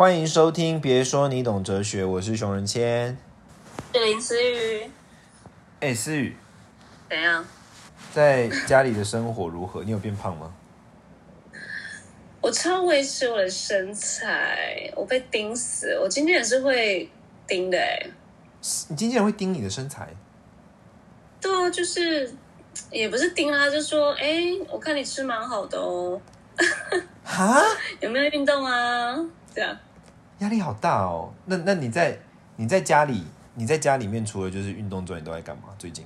欢迎收听，别说你懂哲学，我是熊仁谦。是林思雨，哎，思雨，怎样？在家里的生活如何？你有变胖吗？我超维持我的身材，我被盯死。我今天也是会盯的哎、你经纪人会盯你的身材？对啊，就是也不是盯啊，就说哎、我看你吃蛮好的哦，哈，有没有运动啊？这样。压力好大哦。那那你在你在家里你在家里面除了就是运动之外，你都在干嘛？最近？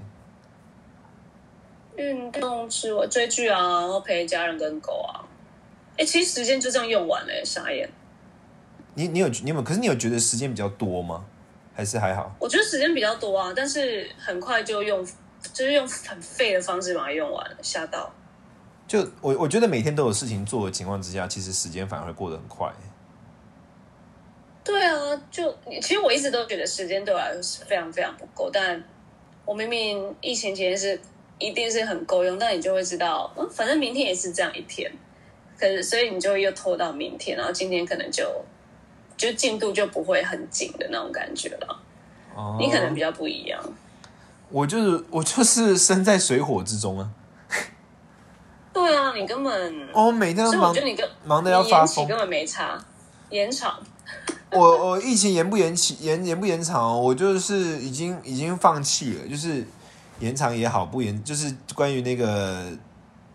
运动吃我追剧啊，然后陪家人跟狗啊。哎、其实时间就这样用完了、傻眼。你你有你有没有？可是你有觉得时间比较多吗？还是还好？我觉得时间比较多啊，但是很快就用，就是用很废的方式把它用完了，吓到。就我我觉得每天都有事情做的情况之下，其实时间反而会过得很快。对啊，就其实我一直都觉得时间对我来说是非常非常不够，但我明明疫情期间是一定是很够用，但你就会知道，嗯，反正明天也是这样一天，可是所以你就又拖到明天，然后今天可能就就进度就不会很紧的那种感觉了。哦你可能比较不一样，我就是我就是身在水火之中啊！对啊，你根本，哦，每天都所以我忙觉得你跟忙的要你发疯根本没差，延长。我我疫情延不延期延延不延长哦，我就是已经已经放弃了，就是延长也好，不延就是关于那个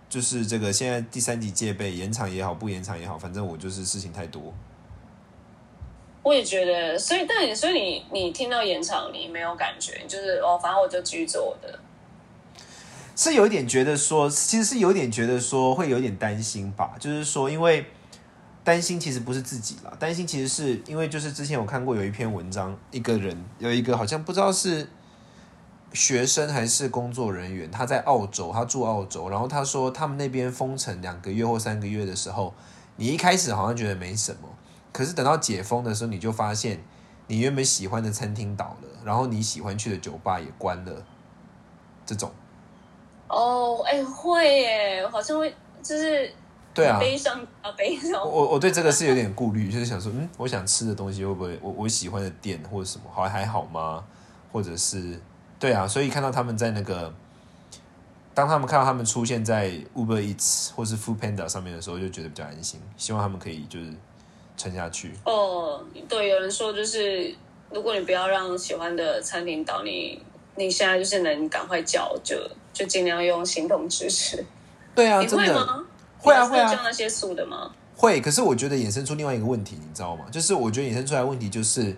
就是这个现在第三级戒备延长也好，不延长也好，反正我就是事情太多。我也觉得，所以但你所以你你听到延长，你没有感觉，就是哦，反正我就继续做我的。是有一点觉得说，其实是有一点觉得说会有点担心吧，就是说因为担心其实不是自己啦，担心其实是因为就是之前我看过有一篇文章，一个人有一个好像不知道是学生还是工作人员，他在澳洲，他住澳洲，然后他说他们那边封城两个月或三个月的时候，你一开始好像觉得没什么，可是等到解封的时候，你就发现你原本喜欢的餐厅倒了，然后你喜欢去的酒吧也关了，这种。哦，哎，会耶，好像会，就是对啊，悲伤啊，悲伤。我我对这个是有点顾虑，就是想说，嗯，我想吃的东西会不会我我喜欢的店或者什么，好还好吗？或者是对啊，所以看到他们在那个，当他们看到他们出现在 Uber Eats 或是 Food Panda 上面的时候，就觉得比较安心，希望他们可以就是撑下去。哦，对，有人说就是，如果你不要让喜欢的餐厅倒，你你现在就是能赶快叫，就就尽量用行动支持。对啊，你真的会啊会啊那些素的吗？会，可是我觉得衍生出另外一个问题，你知道吗？就是我觉得衍生出来的问题就是，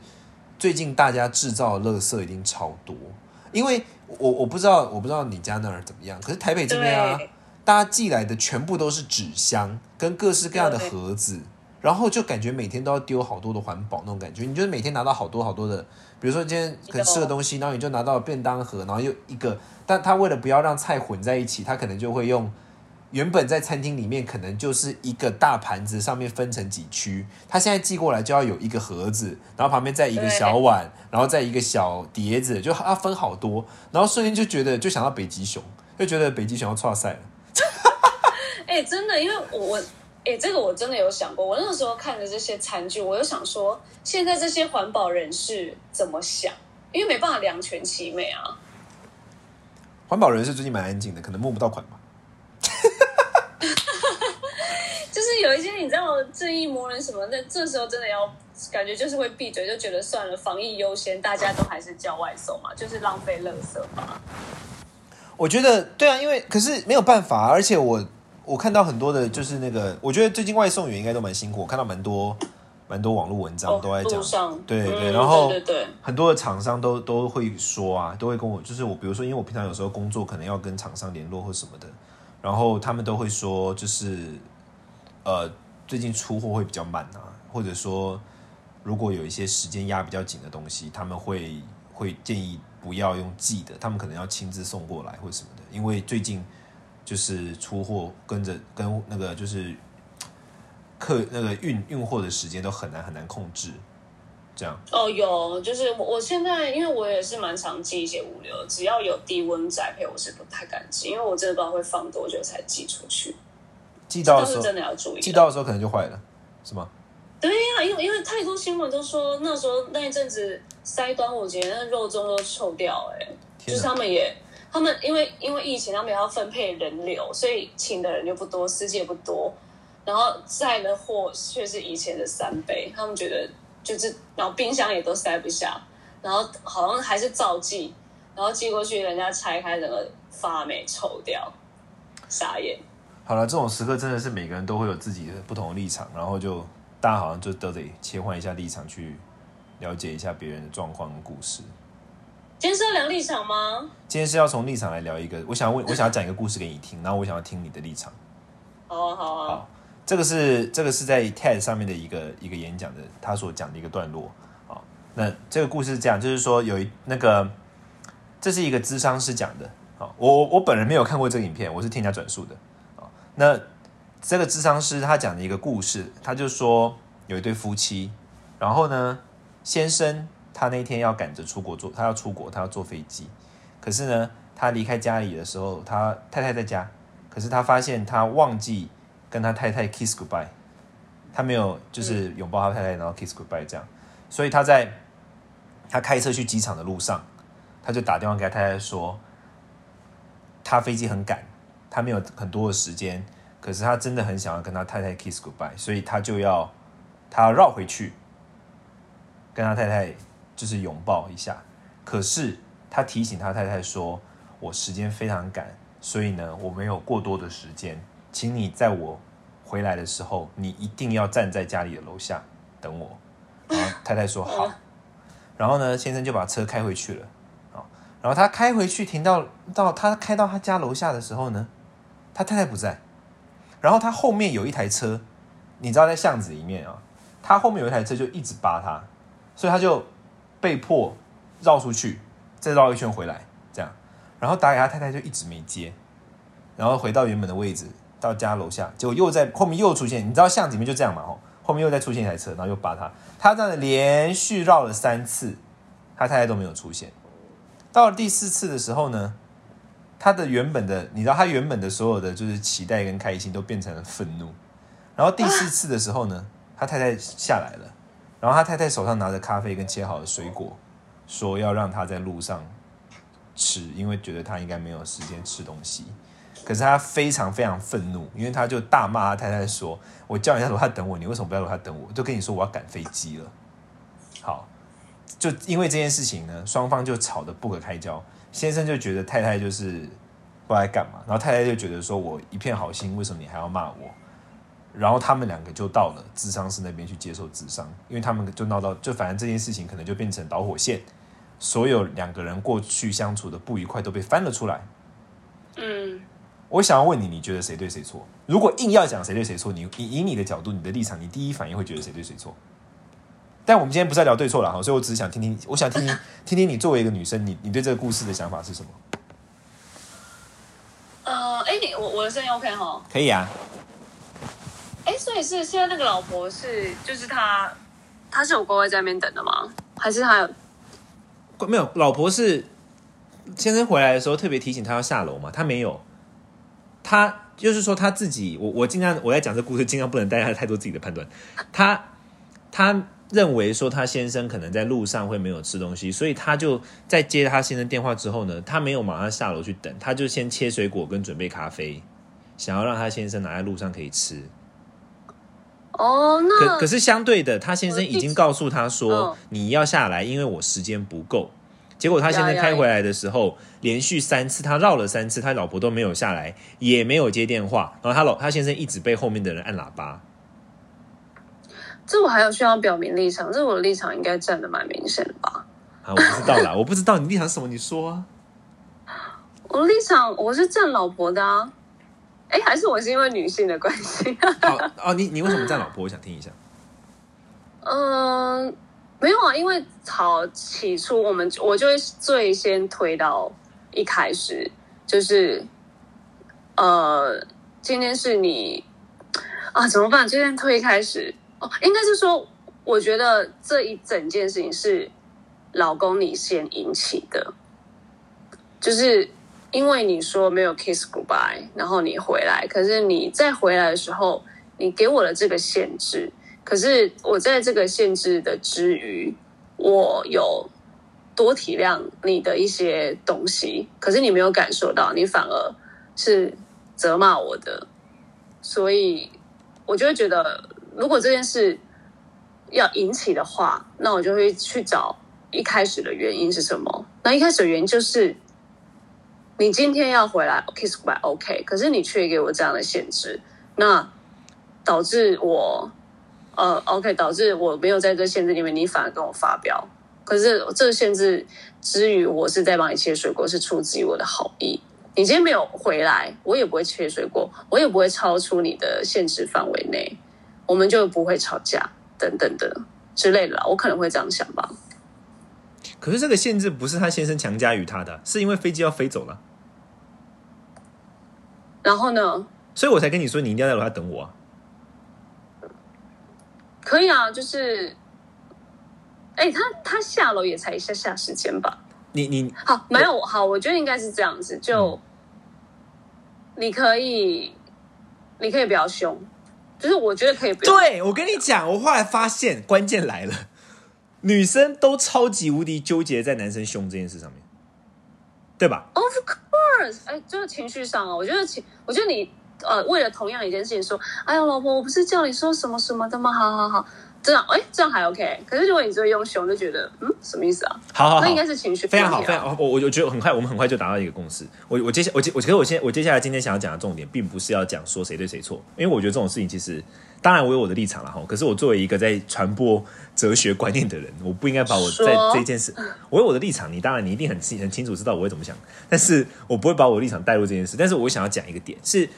最近大家制造的垃圾一定超多，因为我我不知道我不知道你家那儿怎么样，可是台北这边啊，大家寄来的全部都是纸箱跟各式各样的盒子，然后就感觉每天都要丢好多的环保那种感觉，你就是每天拿到好多好多的，比如说今天可能吃的东西，然后你就拿到便当盒，然后又一个，但他为了不要让菜混在一起，他可能就会用。原本在餐厅里面可能就是一个大盘子，上面分成几区。他现在寄过来就要有一个盒子，然后旁边再一个小碗，然后再一个小碟子，就要分好多。然后瞬间就觉得就想到北极熊，就觉得北极熊要错赛了。哎、真的，因为我我哎、这个我真的有想过。我那个时候看的这些餐具，我有想说，现在这些环保人士怎么想？因为没办法两全其美啊。环保人士最近蛮安静的，可能摸不到款吧。就是有一些你知道正义魔人什么的，这时候真的要感觉就是会闭嘴，就觉得算了，防疫优先，大家都还是叫外送嘛，就是浪费垃圾嘛。我觉得对啊，因为可是没有办法，而且我我看到很多的，就是那个，我觉得最近外送员应该都蛮辛苦，我看到蛮多蛮多网络文章都在讲对对嗯然后对对对，很多的厂商都都会说啊，都会跟我，就是我比如说，因为我平常有时候工作可能要跟厂商联络或什么的，然后他们都会说，就是呃最近出货会比较慢啊，或者说如果有一些时间压比较紧的东西，他们会会建议不要用寄的，他们可能要亲自送过来或什么的，因为最近就是出货跟着跟那个就是客那个运运货的时间都很难很难控制，这样。哦，有，就是我我现在，因为我也是蛮常寄一些物流，只要有低温宅配，我是不太敢寄，因为我真的不知道会放多久才寄出去，寄到的时候真的要注意。寄到的时候可能就坏了，是吗？对呀、因为因为太多新闻都说那时候那一阵子塞端午节，那肉粽都臭掉、哎，就是他们也他们因为因为疫情，他们也要分配人流，所以请的人就不多，司机也不多，然后载的货却是以前的三倍，他们觉得就是，然后冰箱也都塞不下，然后好像还是照寄，然后寄过去，人家拆开整个发霉臭掉，傻眼。好了，这种时刻真的是每个人都会有自己的不同的立场，然后就大家好像就都得切换一下立场，去了解一下别人的状况跟故事。今天是要聊立场吗？今天是要从立场来聊一个，我想要问，我想要讲一个故事给你听，然后我想要听你的立场。好啊，好啊。好，这个是这个是在 TED 上面的一个一个演讲的，他所讲的一个段落。好，那这个故事是这样，就是说有一那个，这是一个智商师讲的。好，我我我本人没有看过这个影片，我是听人家转述的。好，那这个智商师他讲的一个故事，他就说有一对夫妻，然后呢，先生他那天要赶着出国坐，他要出国，他要坐飞机，可是呢，他离开家里的时候，他太太在家，可是他发现他忘记跟他太太 kiss goodbye，他没有就是拥抱他太太，然后 kiss goodbye 这样，所以他在他开车去机场的路上，他就打电话给他太太说，他飞机很赶，他没有很多的时间，可是他真的很想要跟他太太 kiss goodbye，所以他就要他要绕回去跟他太太就是拥抱一下，可是他提醒他太太说，我时间非常赶，所以呢我没有过多的时间，请你在我回来的时候，你一定要站在家里的楼下等我。然后太太说好，然后呢先生就把车开回去了。好，然后他开回去停到到他开到他家楼下的时候呢，他太太不在，然后他后面有一台车，你知道在巷子里面啊，他后面有一台车就一直扒他，所以他就被迫绕出去，再绕一圈回来，这样，然后打给他太太就一直没接，然后回到原本的位置，到家楼下，结果又在后面又出现，你知道巷子里面就这样嘛，吼，后面又再出现一台车，然后又扒他，他这样连续绕了三次，他太太都没有出现，到了第四次的时候呢，他的原本的，你知道他原本的所有的就是期待跟开心都变成了愤怒，然后第四次的时候呢，他太太下来了，然后他太太手上拿着咖啡跟切好的水果，说要让他在路上吃，因为觉得他应该没有时间吃东西。可是他非常非常愤怒，因为他就大骂他太太说：“我叫你在楼下等我，你为什么不在楼下等我？就跟你说我要赶飞机了。”好，就因为这件事情呢，双方就吵得不可开交。先生就觉得太太就是不知道在干嘛，然后太太就觉得说我一片好心，为什么你还要骂我？然后他们两个就到了智商室那边去接受智商，因为他们就闹到，就反正这件事情可能就变成导火线，所有两个人过去相处的不愉快都被翻了出来。嗯，我想要问你，你觉得谁对谁错？如果硬要讲谁对谁错，你以以你的角度、你的立场，你第一反应会觉得谁对谁错？但我们今天不是在聊对错了哈，所以我只是想听听，我想听听 听听你作为一个女生，你你对这个故事的想法是什么？呃，哎，你我我的声音 OK 哈？可以啊，哎，所以是现在那个老婆是就是她，她是有乖乖在那边等的吗？还是她有？没有，老婆是先生回来的时候特别提醒他要下楼嘛，他没有，他就是说他自己，我我尽量我在讲这故事，尽量不能带他太多自己的判断，他他认为说他先生可能在路上会没有吃东西，所以他就在接他先生电话之后呢，他没有马上下楼去等，他就先切水果跟准备咖啡，想要让他先生拿在路上可以吃。哦，那可可是相对的，他先生已经告诉他说嗯你要下来，因为我时间不够。结果他先生呀呀开回来的时候，连续三次他绕了三次，他老婆都没有下来，也没有接电话，然后他老他先生一直被后面的人按喇叭。这我还有需要表明立场，这我的立场应该站的蛮明显的吧？啊，我不知道啦，我不知道你立场是什么，你说啊。我的立场我是站老婆的啊。哎，还是我是因为女性的关系？好哦，你你为什么站老婆？我想听一下。嗯，没有啊，因为好起初我们我就会最先推到一开始，就是呃，今天是你啊，怎么办？今天推一开始哦，应该是说，我觉得这一整件事情是老公你先引起的，就是因为你说没有 kiss goodbye，然后你回来，可是你再回来的时候，你给我的这个限制。可是我在这个限制的之余，我有多体谅你的一些东西，可是你没有感受到，你反而是责骂我的，所以我就会觉得，如果这件事要引起的话，那我就会去找一开始的原因是什么。那一开始的原因就是，你今天要回来 kiss goodbye OK，可是你却给我这样的限制，那导致我呃 OK，导致我没有在这限制里面，你反而跟我发飙。可是这个限制之余，我是在帮你切水果，是出自于我的好意。你今天没有回来，我也不会切水果，我也不会超出你的限制范围内，我们就不会吵架等等的之类的啦。我可能会这样想吧。可是这个限制不是他先生强加于他的，是因为飞机要飞走了，然后呢，所以我才跟你说你一定要在楼下等我啊。可以啊，就是，哎，他他下楼也才一下下时间吧？你你好，没有好，我觉得应该是这样子，就、你可以，你可以不要凶，就是我觉得可以不用。对我跟你讲，我后来发现关键来了，女生都超级无敌纠结在男生凶这件事上面，对吧？Of course，哎，就是情绪上啊，我觉得情，我觉得你呃，为了同样一件事情说，哎呀，老婆，我不是叫你说什么什么的吗？好好好，这样，哎，这样还 OK。可是如果你只会用凶，就觉得，嗯，什么意思啊？好好好，那应该是情绪非常好，非常好。我我我觉得很快，我们很快就达到一个共识。我我接下我接我可是我现我接下来今天想要讲的重点，并不是要讲说谁对谁错，因为我觉得这种事情其实，当然我有我的立场了哈。可是我作为一个在传播哲学观念的人，我不应该把我在这件事，我有我的立场，你当然你一定很清很清楚知道我会怎么想，但是我不会把我的立场带入这件事。但是我想要讲一个点是。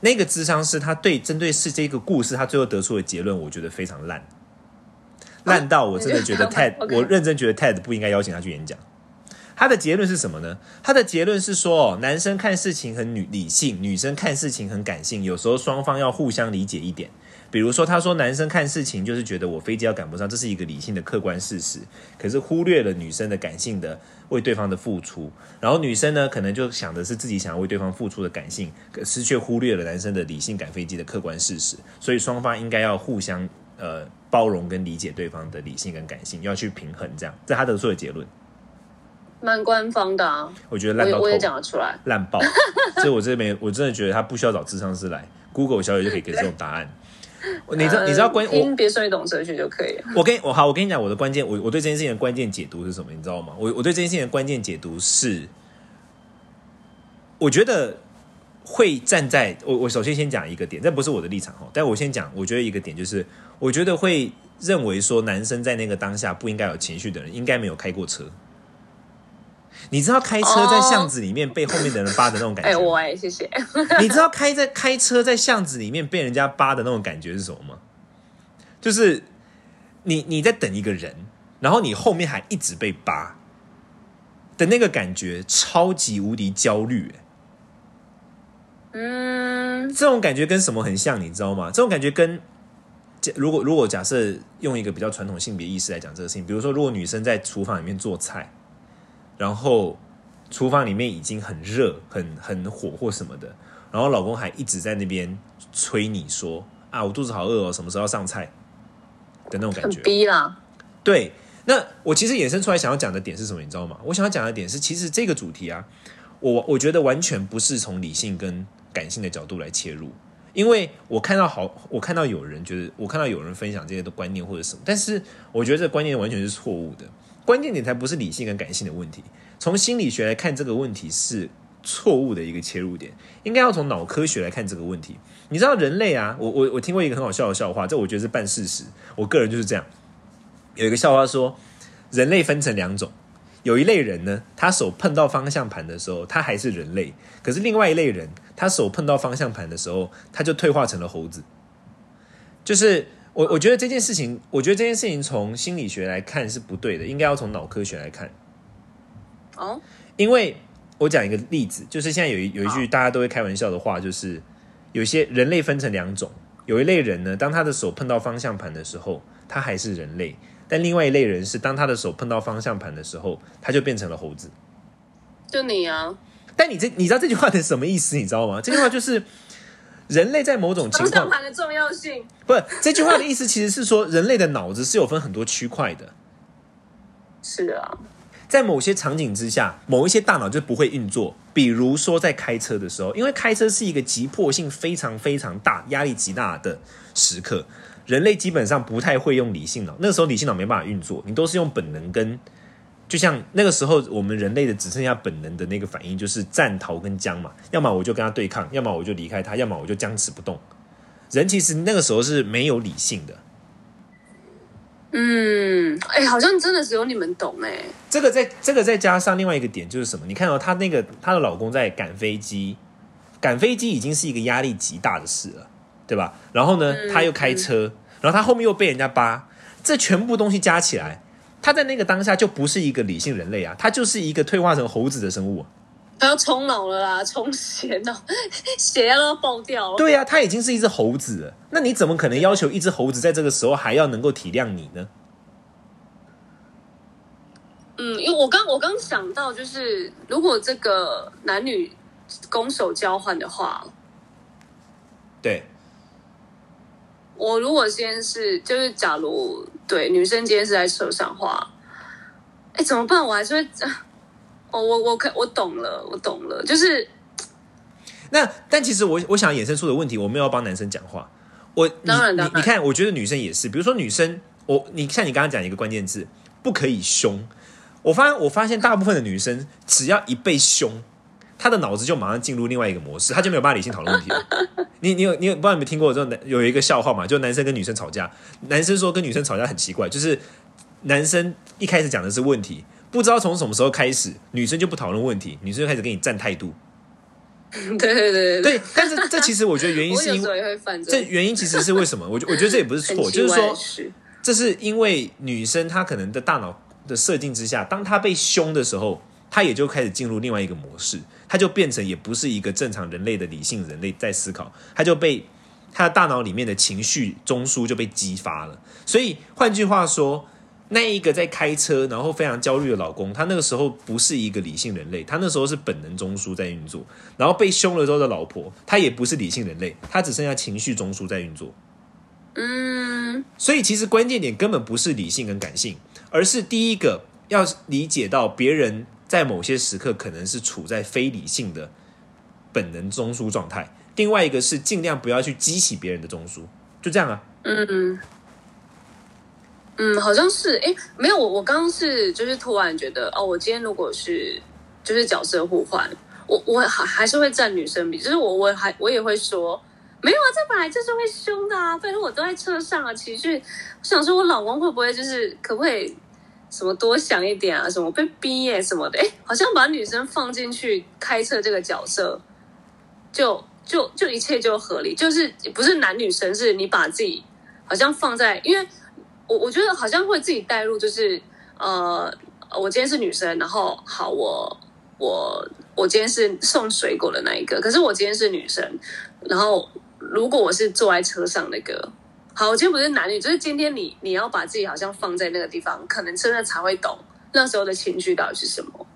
那个智商是他对针对是这个故事，他最后得出的结论，我觉得非常烂，烂到我真的觉得 Ted，我认真觉得 Ted 不应该邀请他去演讲。他的结论是什么呢？他的结论是说，哦男生看事情很女理性，女生看事情很感性，有时候双方要互相理解一点。比如说，他说男生看事情就是觉得我飞机要赶不上，这是一个理性的客观事实，可是忽略了女生的感性的为对方的付出，然后女生呢可能就想的是自己想要为对方付出的感性，可是却忽略了男生的理性赶飞机的客观事实，所以双方应该要互相呃包容跟理解对方的理性跟感性，要去平衡这样，这他得出的结论。蛮官方的啊，我觉得烂到我也。讲得出来。烂爆，所以我这边我真的觉得他不需要找智商师来，Google 小姐就可以给这种答案。你知道你知道关我别说你懂哲学就可以了。我跟我好，我跟你讲我的关键，我我对这件事情的关键解读是什么？你知道吗？我我对这件事情的关键解读是，我觉得会站在我我首先先讲一个点，这不是我的立场哈，但我先讲，我觉得一个点就是，我觉得会认为说男生在那个当下不应该有情绪的人，应该没有开过车。你知道开车在巷子里面被后面的人扒的那种感觉哎、吗？我哎、谢谢。你知道开在开车在巷子里面被人家扒的那种感觉是什么吗？就是你你在等一个人，然后你后面还一直被扒的那个感觉，超级无敌焦虑、欸嗯，这种感觉跟什么很像，你知道吗？这种感觉跟假如果如果假设用一个比较传统性别意识来讲这个事情，比如说如果女生在厨房里面做菜，然后厨房里面已经很热、很很火或什么的，然后老公还一直在那边催你说啊，我肚子好饿哦，什么时候要上菜的那种感很觉。逼啦。对，那我其实衍生出来想要讲的点是什么，你知道吗？我想要讲的点是，其实这个主题啊，我我觉得完全不是从理性跟感性的角度来切入，因为我看到好，我看到有人觉得，我看到有人分享这些的观念或者什么，但是我觉得这观念完全是错误的，关键点才不是理性跟感性的问题，从心理学来看这个问题是错误的一个切入点，应该要从脑科学来看这个问题。你知道人类啊，我我我听过一个很好笑的笑话，这我觉得是半事实，我个人就是这样。有一个笑话说，人类分成两种，有一类人呢，他手碰到方向盘的时候，他还是人类；可是另外一类人，他手碰到方向盘的时候，他就退化成了猴子。就是我，我觉得这件事情，我觉得这件事情从心理学来看是不对的，应该要从脑科学来看。哦，因为我讲一个例子，就是现在有一有一句大家都会开玩笑的话，就是有些人类分成两种，有一类人呢，当他的手碰到方向盘的时候，他还是人类；但另外一类人是，当他的手碰到方向盘的时候，他就变成了猴子。就你啊，但你这你知道这句话的什么意思？你知道吗？这句话就是人类在某种情况，盘的重要性。不是这句话的意思，其实是说人类的脑子是有分很多区块的。是啊，在某些场景之下，某一些大脑就不会运作。比如说在开车的时候，因为开车是一个急迫性非常非常大、压力极大的时刻，人类基本上不太会用理性脑。那个时候理性脑没办法运作，你都是用本能跟，就像那个时候我们人类的只剩下本能的那个反应，就是战、逃跟僵嘛。要么我就跟他对抗，要么我就离开他，要么我就僵持不动。人其实那个时候是没有理性的。嗯，哎、好像真的只有你们懂哎、这个再这个再加上另外一个点就是什么？你看到、她那个她的老公在赶飞机，赶飞机已经是一个压力极大的事了，对吧？然后呢，他又开车，然后他后面又被人家扒，这全部东西加起来，他在那个当下就不是一个理性人类啊，他就是一个退化成猴子的生物啊。他要冲脑了啦，冲血脑，血要要爆掉了。对呀、他已经是一只猴子了，那你怎么可能要求一只猴子在这个时候还要能够体谅你呢？嗯，因为我刚我刚想到，就是如果这个男女攻守交换的话，对，我如果今天是就是假如对女生今天是在车上的话，哎，怎么办？我还是会，啊 哦，我我可我懂了，我懂了，就是那但其实我我想衍生出的问题，我没有要帮男生讲话。我当然当然你看，我觉得女生也是，比如说女生，我你像你刚刚讲一个关键字，不可以凶。我发现我发现大部分的女生只要一被凶，她的脑子就马上进入另外一个模式，他就没有办法理性讨论问题了。你你有你有不知道你们听过这种男有一个笑话嘛？就男生跟女生吵架，男生说跟女生吵架很奇怪，就是男生一开始讲的是问题，不知道从什么时候开始，女生就不讨论问题，女生就开始跟你站态度。对对对对，但是这其实我觉得原因是因为 这原因其实是为什么？我觉我觉得这也不是错，就是说这是因为女生她可能的大脑的设定之下，当她被凶的时候，她也就开始进入另外一个模式，他就变成也不是一个正常人类的理性人类在思考，他就被他的大脑里面的情绪中枢就被激发了。所以换句话说，那一个在开车然后非常焦虑的老公，他那个时候不是一个理性人类，他那时候是本能中枢在运作，然后被凶了之后的老婆，她也不是理性人类，她只剩下情绪中枢在运作。嗯，所以其实关键点根本不是理性跟感性，而是第一个要理解到别人在某些时刻可能是处在非理性的本能中枢状态，另外一个是尽量不要去激起别人的中枢，就这样啊。嗯嗯，好像是哎，没有我我刚刚是就是突然觉得哦，我今天如果是就是角色互换，我我还还是会站女生比，就是我我还我也会说没有啊，这本来就是会凶的啊，反正我都在车上啊，情绪，我想说我老公会不会就是可不可以什么多想一点啊，什么被逼耶、什么的，哎，好像把女生放进去开车这个角色，就就就一切就合理，就是不是男女生，是你把自己好像放在，因为我我觉得好像会自己带入，就是呃，我今天是女生，然后好，我我我今天是送水果的那一个，可是我今天是女生，然后如果我是坐在车上那个，好，我今天不是男女，就是今天你你要把自己好像放在那个地方，可能真的才会懂那时候的情绪到底是什么。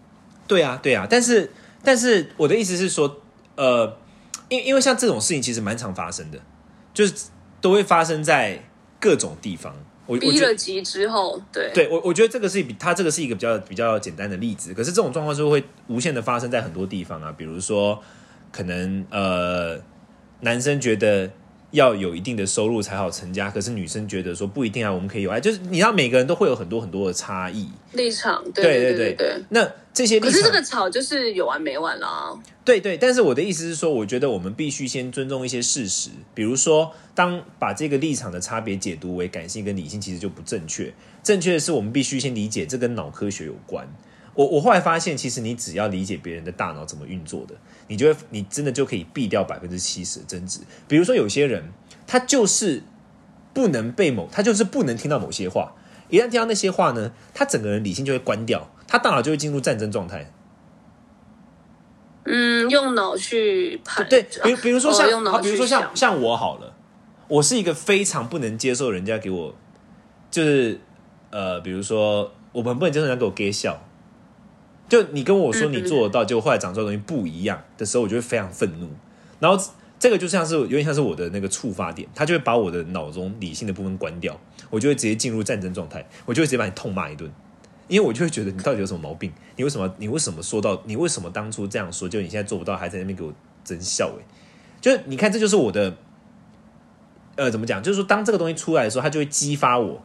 对啊，对啊，但是但是我的意思是说，呃，因因为像这种事情其实蛮常发生的，就是都会发生在各种地方。我我逼了急之后，对对我，我觉得这个是比他这个是一个比较比较简单的例子，可是这种状况是会无限的发生在很多地方啊，比如说可能呃男生觉得要有一定的收入才好成家，可是女生觉得说不一定啊，我们可以有爱，就是你知道每个人都会有很多很多的差异，立场，对对对对对。那这些立场可是这个吵就是有完没完啦。对对，但是我的意思是说，我觉得我们必须先尊重一些事实，比如说，当把这个立场的差别解读为感性跟理性，其实就不正确。正确的是，我们必须先理解这跟脑科学有关。我我后来发现，其实你只要理解别人的大脑怎么运作的，你就会，你真的就可以避掉百分之七十的争执。比如说，有些人他就是不能被某，他就是不能听到某些话，一旦听到那些话呢，他整个人理性就会关掉，他大脑就会进入战争状态。嗯，用脑去判对，比如比如说像，哦用脑，比如说像像我好了，我是一个非常不能接受人家给我，就是呃，比如说我们不能接受人家给我给笑，就你跟我说你做得到，结果后来长出来的东西不一样的时候，我就会非常愤怒。然后这个就像是有点像是我的那个触发点，它就会把我的脑中理性的部分关掉，我就会直接进入战争状态，我就会直接把你痛骂一顿，因为我就会觉得你到底有什么毛病？你为什么你为什么说到你为什么当初这样说，就你现在做不到，还在那边给我真笑诶、就是你看，这就是我的，呃，怎么讲？就是说，当这个东西出来的时候，它就会激发我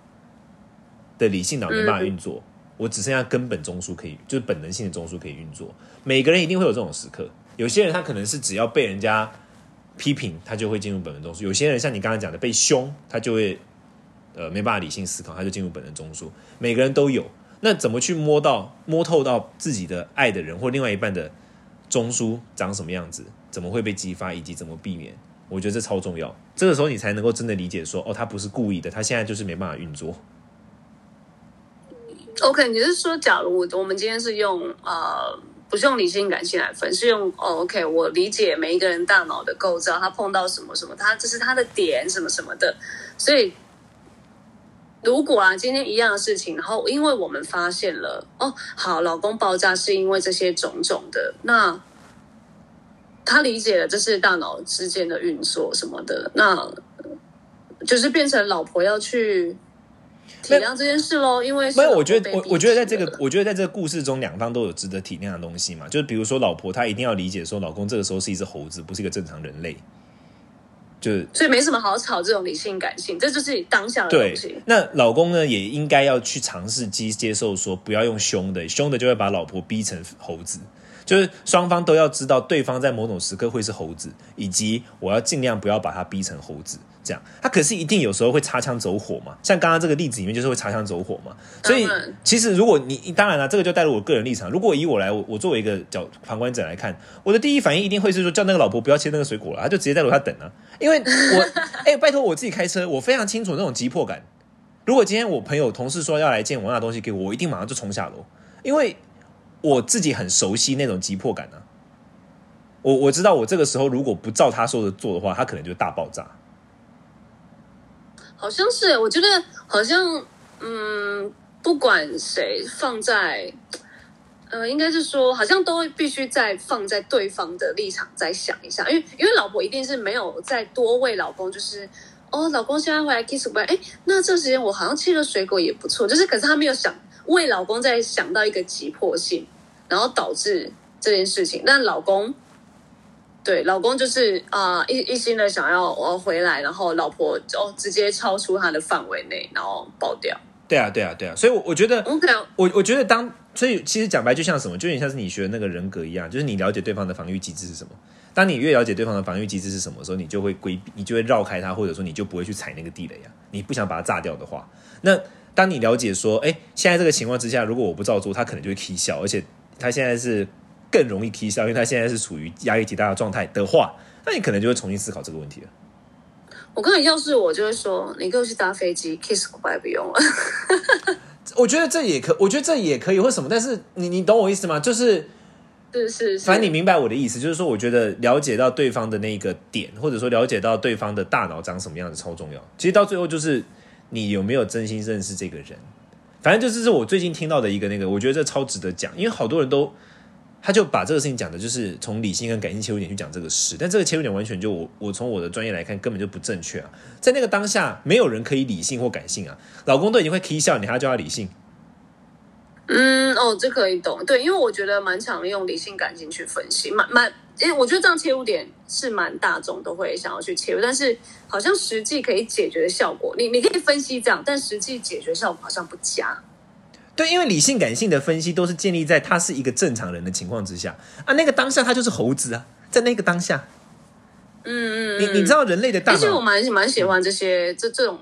的理性脑没办法运作，我只剩下根本中枢可以，就是本能性的中枢可以运作。每个人一定会有这种时刻，有些人他可能是只要被人家批评，他就会进入本能中枢；有些人像你刚刚讲的被凶，他就会呃没办法理性思考，他就进入本能中枢。每个人都有，那怎么去摸到摸透到自己的爱的人或另外一半的中枢长什么样子？怎么会被激发，以及怎么避免？我觉得这超重要。这个时候你才能够真的理解说，哦，他不是故意的，他现在就是没办法运作。OK，你是说，假如我我们今天是用呃，不是用理性感性来分，是用哦，OK，我理解每一个人大脑的构造，他碰到什么什么，他这是他的点什么什么的，所以如果啊，今天一样的事情，然后因为我们发现了，哦，好，老公爆炸是因为这些种种的，那他理解了这是大脑之间的运作什么的，那就是变成老婆要去。体谅这件事喽，因为没有，我觉得我我觉得在这个，我觉得在这个故事中，两方都有值得体谅的东西嘛。就是比如说，老婆她一定要理解说，老公这个时候是一只猴子，不是一个正常人类。就是所以没什么好吵这种理性感性，这就是当下的对东西。，那老公呢也应该要去尝试接接受说，不要用凶的，凶的就会把老婆逼成猴子。就是双方都要知道对方在某种时刻会是猴子，以及我要尽量不要把他逼成猴子。这样，他可是一定有时候会擦枪走火嘛，像刚刚这个例子里面就是会擦枪走火嘛。所以其实如果你当然了，这个就带入我个人立场。如果以我来，我我作为一个角旁观者来看，我的第一反应一定会是说叫那个老婆不要切那个水果了，他就直接在楼下等啊。因为我 哎、拜托我自己开车，我非常清楚那种急迫感。如果今天我朋友同事说要来见我拿东西给我，我一定马上就冲下楼，因为我自己很熟悉那种急迫感啊。我我知道我这个时候如果不照他说的做的话，他可能就大爆炸。好像是，我觉得好像，嗯，不管谁放在，呃，应该是说，好像都必须再放在对方的立场再想一下，因为因为老婆一定是没有再多为老公，就是哦，老公现在回来 kiss 我，哎，那这时间我好像切个水果也不错，就是可是他没有想为老公在想到一个急迫性，然后导致这件事情，但老公。对，老公就是啊、一一心的想要我要回来，然后老婆哦直接超出他的范围内，然后爆掉。对啊，对啊，对啊，所以我，我觉得我我觉得当所以其实讲白就像什么，就有点像是你学的那个人格一样，就是你了解对方的防御机制是什么。当你越了解对方的防御机制是什么时候，你就会规避，你就会绕开他，或者说你就不会去踩那个地雷啊。你不想把它炸掉的话，那当你了解说，哎，现在这个情况之下，如果我不照做，他可能就会 k 笑，而且他现在是更容易 k 笑，因为他现在是处于压力极大的状态的话，那你可能就会重新思考这个问题了。我刚才要是我就会说，你跟我去搭飞机，kiss goodbye 不用了。我觉得这也可，我觉得这也可以，或什么，但是你你懂我意思吗？就是。是是是，反正你明白我的意思，就是说，我觉得了解到对方的那个点，或者说了解到对方的大脑长什么样子超重要。其实到最后就是你有没有真心认识这个人。反正就是我最近听到的一个那个，我觉得这超值得讲，因为好多人都他就把这个事情讲的，就是从理性跟感性切入点去讲这个事，但这个切入点完全就我我从我的专业来看根本就不正确啊！在那个当下，没有人可以理性或感性啊。老公都已经会 k 笑，你还要叫他理性？嗯哦，这可以懂。对，因为我觉得蛮常用理性感情去分析，蛮蛮，因为我觉得这样切入点是蛮大众都会想要去切入，但是好像实际可以解决的效果，你你可以分析这样，但实际解决效果好像不佳。对，因为理性感性的分析都是建立在他是一个正常人的情况之下啊，那个当下他就是猴子啊，在那个当下，嗯嗯，你你知道人类的大而且我脑蛮蛮喜欢这些这这种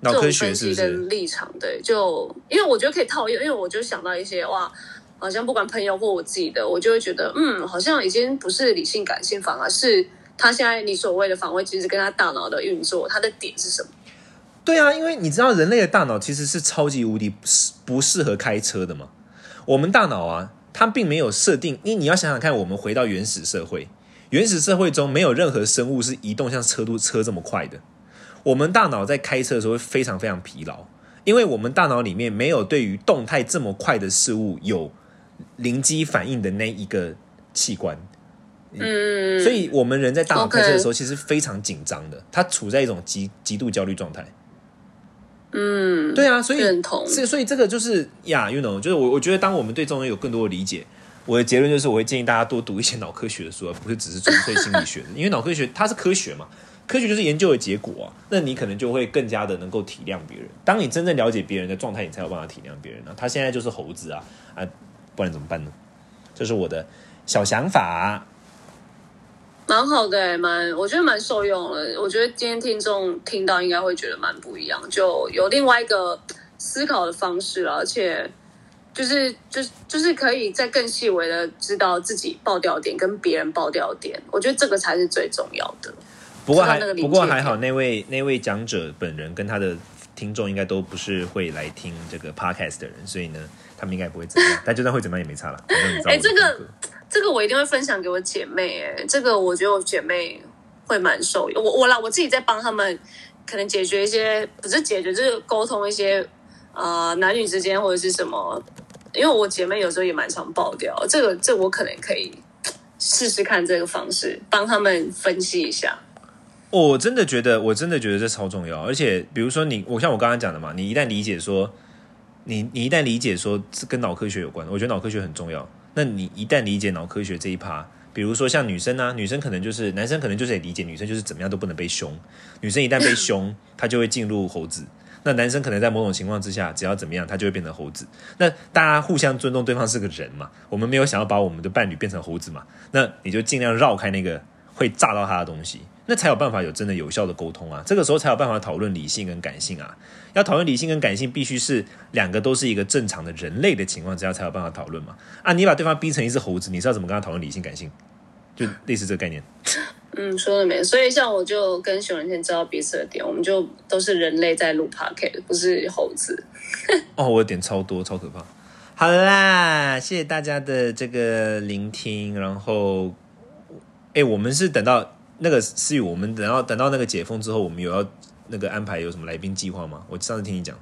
脑科这种分析学是不是？跟立场对，就因为我觉得可以套用，因为我就想到一些哇，好像不管朋友或我自己的，我就会觉得嗯，好像已经不是理性感性，反而是他现在你所谓的防卫机制跟他大脑的运作，他的点是什么？对啊，因为你知道人类的大脑其实是超级无敌不适不适合开车的嘛。我们大脑啊，它并没有设定，因为你要想想看，我们回到原始社会，原始社会中没有任何生物是移动像车都车这么快的。我们大脑在开车的时候会非常非常疲劳，因为我们大脑里面没有对于动态这么快的事物有灵机反应的那一个器官。嗯，所以我们人在大脑开车的时候，其实非常紧张的，他处在一种极极度焦虑状态。嗯，对啊，所以认同是所以这个就是呀、y o u know，就是我我觉得当我们对这种人有更多的理解，我的结论就是我会建议大家多读一些脑科学的书，而不是只是纯粹心理学的，因为脑科学它是科学嘛。科学就是研究的结果啊，那你可能就会更加的能够体谅别人。当你真正了解别人的状态，你才有办法体谅别人啊。他现在就是猴子啊啊，不然怎么办呢？这是我的小想法。蛮好的、欸，蛮我觉得蛮受用了。我觉得今天听众听到应该会觉得蛮不一样，就有另外一个思考的方式了，而且就是就是就是可以再更细微的知道自己爆掉点跟别人爆掉点，我觉得这个才是最重要的。不过不过还好，那位那位讲者本人跟他的听众应该都不是会来听这个 podcast 的人，所以呢，他们应该不会怎么样。但就算会怎么样也没差了。哎这个这个我一定会分享给我姐妹、哎，这个我觉得我姐妹会蛮受用。我我啦，我自己在帮他们可能解决一些，不是解决，就是沟通一些呃男女之间或者是什么。因为我姐妹有时候也蛮常爆掉，这个这我可能可以试试看这个方式，帮他们分析一下。哦我真的觉得，我真的觉得这超重要。而且，比如说你，我像我刚刚讲的嘛，你一旦理解说，你你一旦理解说这跟脑科学有关，我觉得脑科学很重要。那你一旦理解脑科学这一趴，比如说像女生啊，女生可能就是男生可能就是也理解女生就是怎么样都不能被凶，女生一旦被凶，她就会进入猴子。那男生可能在某种情况之下，只要怎么样，他就会变成猴子。那大家互相尊重对方是个人嘛，我们没有想要把我们的伴侣变成猴子嘛，那你就尽量绕开那个会炸到他的东西，那才有办法有真的有效的沟通啊。这个时候才有办法讨论理性跟感性啊。要讨论理性跟感性，必须是两个都是一个正常的人类的情况之下才有办法讨论嘛。啊，你把对方逼成一只猴子，你是要怎么跟他讨论理性感性？就类似这个概念。嗯，说的没。所以像我就跟熊仁谦知道彼此的点，我们就都是人类在录 p o c a s t 不是猴子。哦，我的点超多，超可怕。好啦，谢谢大家的这个聆听。然后，哎，我们是等到那个思雨，我们等到等到那个解封之后，我们有要那个安排有什么来宾计划吗？我上次听你讲，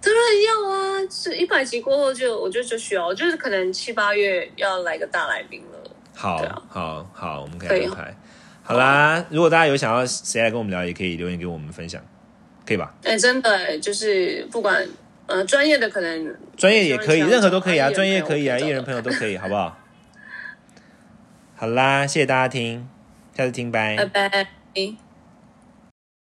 当然要啊！是一百集过后就，我觉得就需要，就是可能七八月要来个大来宾了。好，啊好，好，我们可可以以安排。好啦，如果大家有想要谁来跟我们聊，也可以留言给我们分享，可以吧？哎、真的、哎就是不管呃专业的可能专业也可以，任何都可以啊，专业可以啊，艺人朋友都可以，好不好？好啦，谢谢大家听，下次听，拜拜拜。